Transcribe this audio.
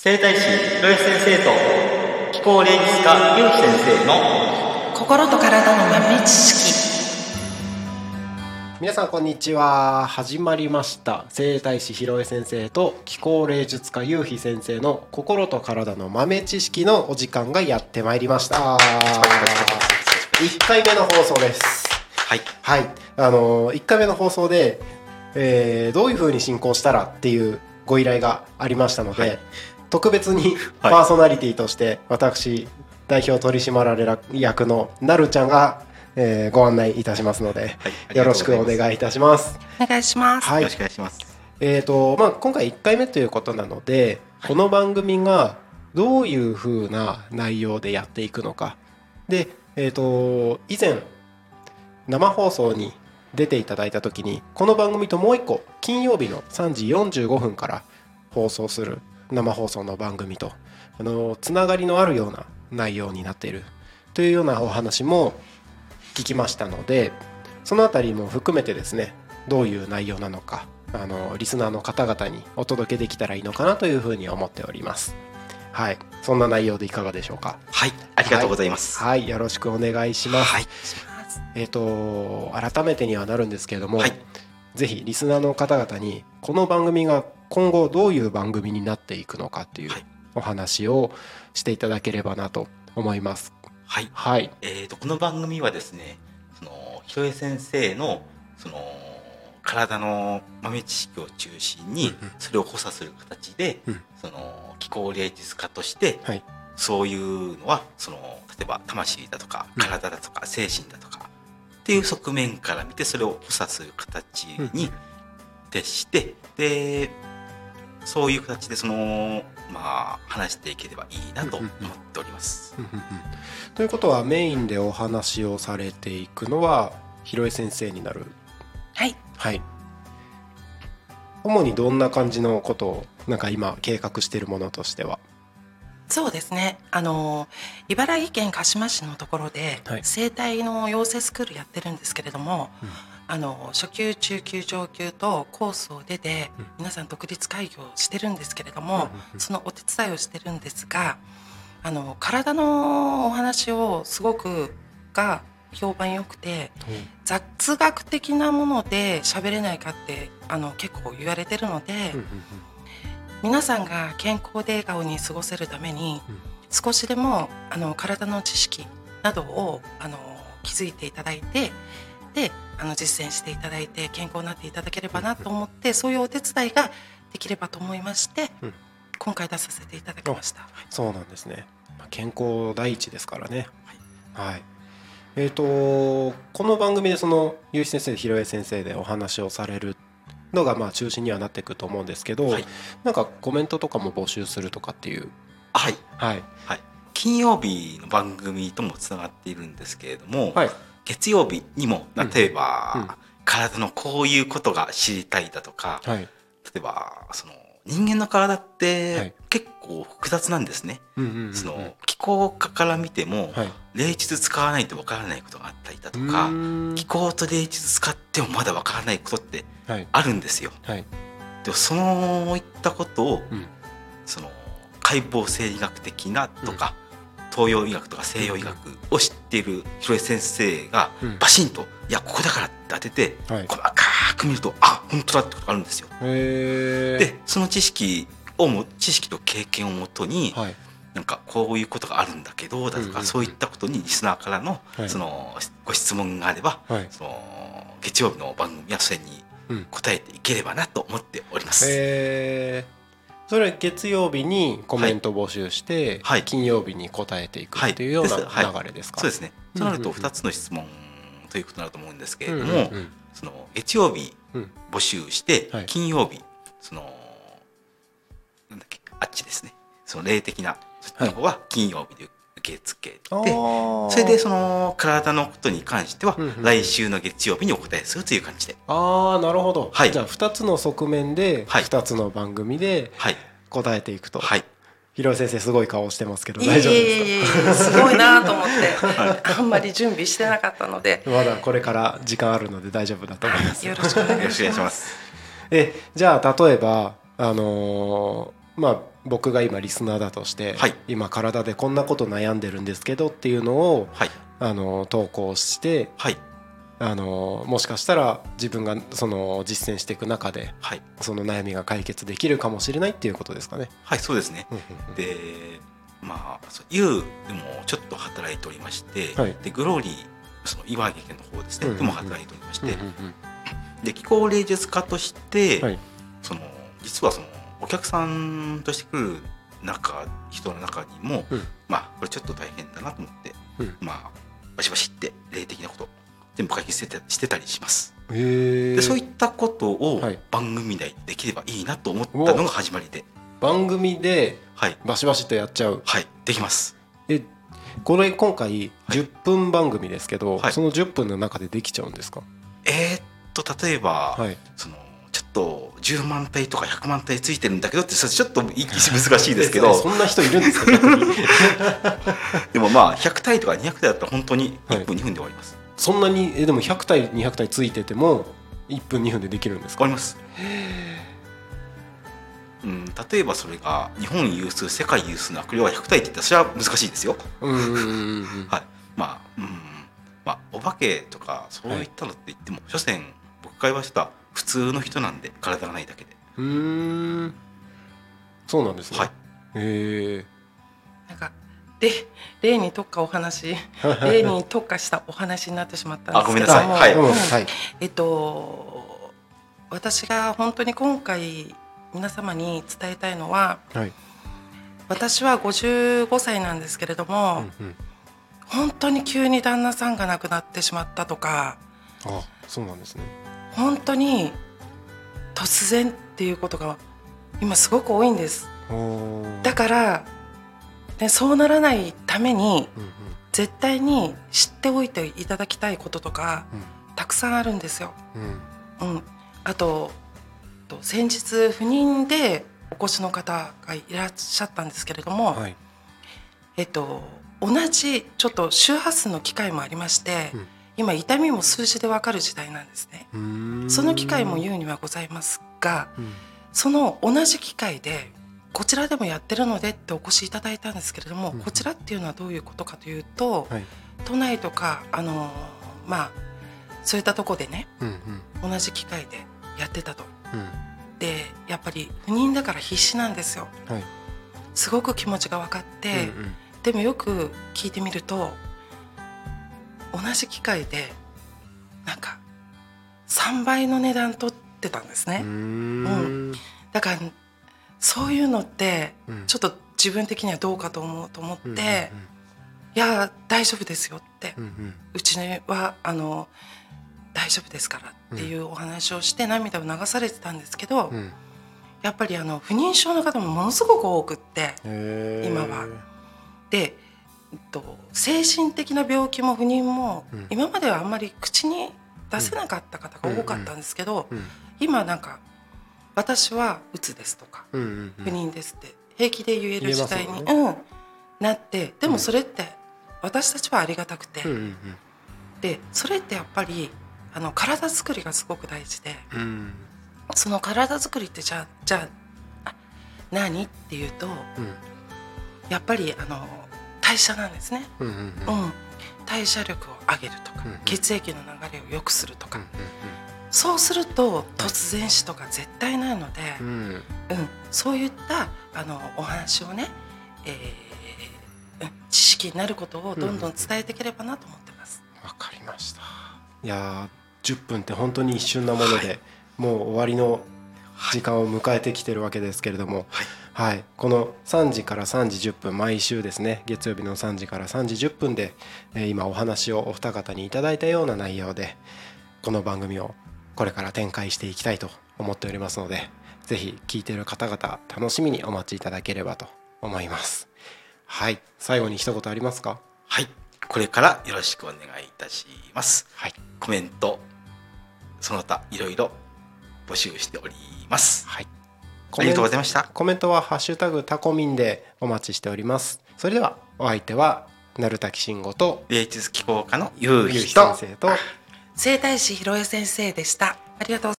生態師広井先生と気候霊術家ゆうき先生の心と体の豆知識。皆さんこんにちは。始まりました。生態師広江先生と気候霊術家ゆうひ先生の心と体の豆知識のお時間がやってまいりました。1回目の放送です。はい。はい。あの1回目の放送で、えーどういう風に進行したらっていうご依頼がありましたので、はい特別にはい。パーソナリティとして私代表取締役のなるちゃんが、えーご案内いたしますので、はい。よろしくおい願いいたします。お願いします、はい。よろしくお願いします。えーとまあ、今回1回目ということなので、この番組がどういう風な内容でやっていくのか。で、えー、と以前生放送に出ていただいた時にこの番組ともう一個金曜日の3時45分から放送する生放送の番組とあのつながりのあるような内容になっているというようなお話も聞きましたのでそのあたりも含めてですねどういう内容なのかあのリスナーの方々にお届けできたらいいのかなというふうに思っております。はい。そんな内容でいかがでしょうか？はい。ありがとうございます。はい。よろしくお願いします、はい。えっ、と改めてにはなるんですけれども、はい。ぜひリスナーの方々にこの番組が今後どういう番組になっていくのかっていうはい。お話をしていただければなと思います。はい。はい。えー、とこの番組はですねその広江先生のその体の豆知識を中心にそれを補佐する形で、うん。その気候霊術家として、はい。そういうのはその例えば魂だとかうん。体だとか精神だとかっていう側面から見てそれを補佐する形に徹してでそういう形でそのまあ話していければいいなと思っております。ということはメインでお話をされていくのは広江先生になる。はい。はい。主にどんな感じのことをなんか今計画しているものとしては？そうですね。あの茨城県鹿島市のところで、はい。生態の養成スクールやってるんですけれども、うんあの初級中級上級とコースを出て、うん。皆さん独立会議をしてるんですけれども、そのお手伝いをしてるんですがあの体のお話をすごくが評判良くて雑学的なもので喋れないかってあの結構言われてるので、皆さんが健康で笑顔に過ごせるために、うん。少しでもあの体の知識などをあの気づいていただいてであの実践していただいて健康になっていただければなと思ってそういうお手伝いができればと思いまして、うん。今回出させていただきました。そうなんですね。まあ健康第一ですからね。はい。えー、とこの番組でその結城先生広江先生でお話をされるのがまあ中心にはなっていくと思うんですけど、はい。なんかコメントとかも募集するとかっていう。はい。はい。はい、金曜日の番組ともつながっているんですけれども、はい月曜日にもうん。例えば、うん。体のこういうことが知りたいだとかはい。例えばその人間の体っはい。て結構複雑なんですね。うんうんうんうん。その気候家から見ても、はい。霊術使わないとわからないことがあったりだとうか気候と霊術使ってもまだわからないことってはい。あるんですよ。はい。でもそういったことを、うん。その解剖生理学的なとか、東洋医学とか西洋医学を知っている広江先生がうん。バシンと「いやここだから」って当てて、はい。細かく見ると「あ本当だ」ってことがあるんですよ。でその知識をも知識と経験をもとに、はい。なんかこういうことがあるんだけどだとか、うんうんうん。そういったことにリスナーからの、はい。そのご質問があれば、はい。その月曜日の番組はそれにうん。答えていければなと思っております。えー、それ月曜日にコメント募集して、はい。金曜日に答えていくはいっていうようなです。はい。流れですか、そうですね。うん。うんうん。となると2つの質問ということになると思うんですけれども、うんうんうん。その月曜日うん。募集して、はい。金曜日そのなんだっけあっちですね。その霊的なそっちの方は金曜日で受け付けて、それでその体のことに関してはうんうん。来週の月曜日にお答えするという感じで、あーなるほど、はい。じゃあ2つの側面ではい。2つの番組ではい。答えていくと、はい。広井先生すごい顔してますけど大丈夫ですえいえいえすごいなと思って、あんまり準備してなかったので。か まだこれから時間あるので大丈夫だと思います。よろしくお願い。よろしくお願いしま。す。えじゃあ例えばあのーまあ僕が今リスナーだとして、はい。今体でこんなこと悩んでるんですけどっていうのをはい。あの投稿してはい。あのもしかしたら自分がその実践していく中ではい。その悩みが解決できるかもしれないっていうことですかね。はいそうですね。でまあそう U でもちょっと働いておりまして、はい。でグローリーその岩城県の方ですね、でも働いておりまして、で気候霊術家として、はい。その実はそのお客さんとして来る中人の中にも、うん。まあこれちょっと大変だなと思って、うん。まあバシバシって霊的なこと全部解決してたしてたりします。でそういったことをはい。番組内でできればいいなと思ったのが始まりで、番組ではい。バシバシとやっちゃう。はい。できます。えこれ今回10分番組ですけど、はい。その10分の中でできちゃうんですか？えーっと例えば、はい。その10万体とか100万体ついてるんだけどってそれちょっと難しいですけどそんな人いるんですか でもまあ100体とか200体だったら本当にはい1分2分で終わります。そんなにえでも100体200体ついてても1分2分でできるんですか？終わります。うん、例えばそれが日本有数世界有数の悪霊が100体って言ったらそれは難しいですよ。はい、まあ、うん、まあお化けとかそういったのって言っても、所詮僕会話した普通の人なんで体がないだけで。うーん。そうなんですね、はい。へなんか例例に特化お話え例に特化したお話になってしまったんですけども。あごめんなさい。はい。うん。うん。はい。えっと私が本当に今回皆様に伝えたいのははい。私は55歳なんですけれども、うんうん。本当に急に旦那さんが亡くなってしまったとか。あそうなんですね本当に突然っていうことが今すごく多いんです。だから、ね、そうならないためにうんうん。絶対に知っておいていただきたいこととかたくさんあるんですよ。うん。うん、あとと先日不妊でお越しの方がいらっしゃったんですけれども、はい。えっと、同じちょっと周波数の機械もありまして、うん今痛みも数字でわかる時代なんですね。その機械も言うにはございますがうんその同じ機械でこちらでもやってるのでってお越しいただいたんですけれども、うん。こちらっていうのはどういうことかというと、はい。都内とかあのまあそういったとこでねうんうん。同じ機械でやってたと。うん。でやっぱり不妊だから必死なんですよ。はい。すごく気持ちが分かって、うんうん。でもよく聞いてみると同じ機械でなんか3倍の値段取ってたんですね。うーん。だからそういうのってうん。ちょっと自分的にはどうかと思うと思って、うんうんいや大丈夫ですよって、うんうん。うちはあの大丈夫ですからっていうお話をして涙を流されてたんですけど、うん。やっぱりあの不妊症の方もものすごく多くって今は。で、えっと、精神的な病気も不妊も、うん。今まではあんまり口に出せなかった方が多かったんですけど、うん。今なんか私はうつですとか、不妊ですって平気で言える時代に、うん、なってでもそれって私たちはありがたくて、でそれってやっぱりあの体作りがすごく大事でその体作りってじゃあじゃああ何っていうとうん。やっぱりあの代謝なんですね。うんうんうん。うん、代謝力を上げるとか、血液の流れを良くするとか、うそうすると突然死とか絶対ないので、ん。うん。そういったあのお話をね、えーうん知識になることをどんどん伝えていければなと思ってます。わかりました。いやー10分って本当に一瞬なもので、もう終わりの時間を迎えてきてるわけですけれども、はいこの3時から3時10分毎週ですね月曜日の3時から3時10分で、えー今お話をお二方にいただいたような内容でこの番組をこれから展開していきたいと思っておりますのでぜひ聞いている方々楽しみにお待ちいただければと思います。はい。最後に一言ありますか？はい、これからよろしくお願いいたします。はい。コメントその他いろいろ募集しております。はいありがとうございました。コメントはハッシュタグタコミンでお待ちしておりますそれではお相手は鳴滝慎吾と芸術機構科のゆうゆうひとひ先生と整体師ひろえ先生でした。ありがとう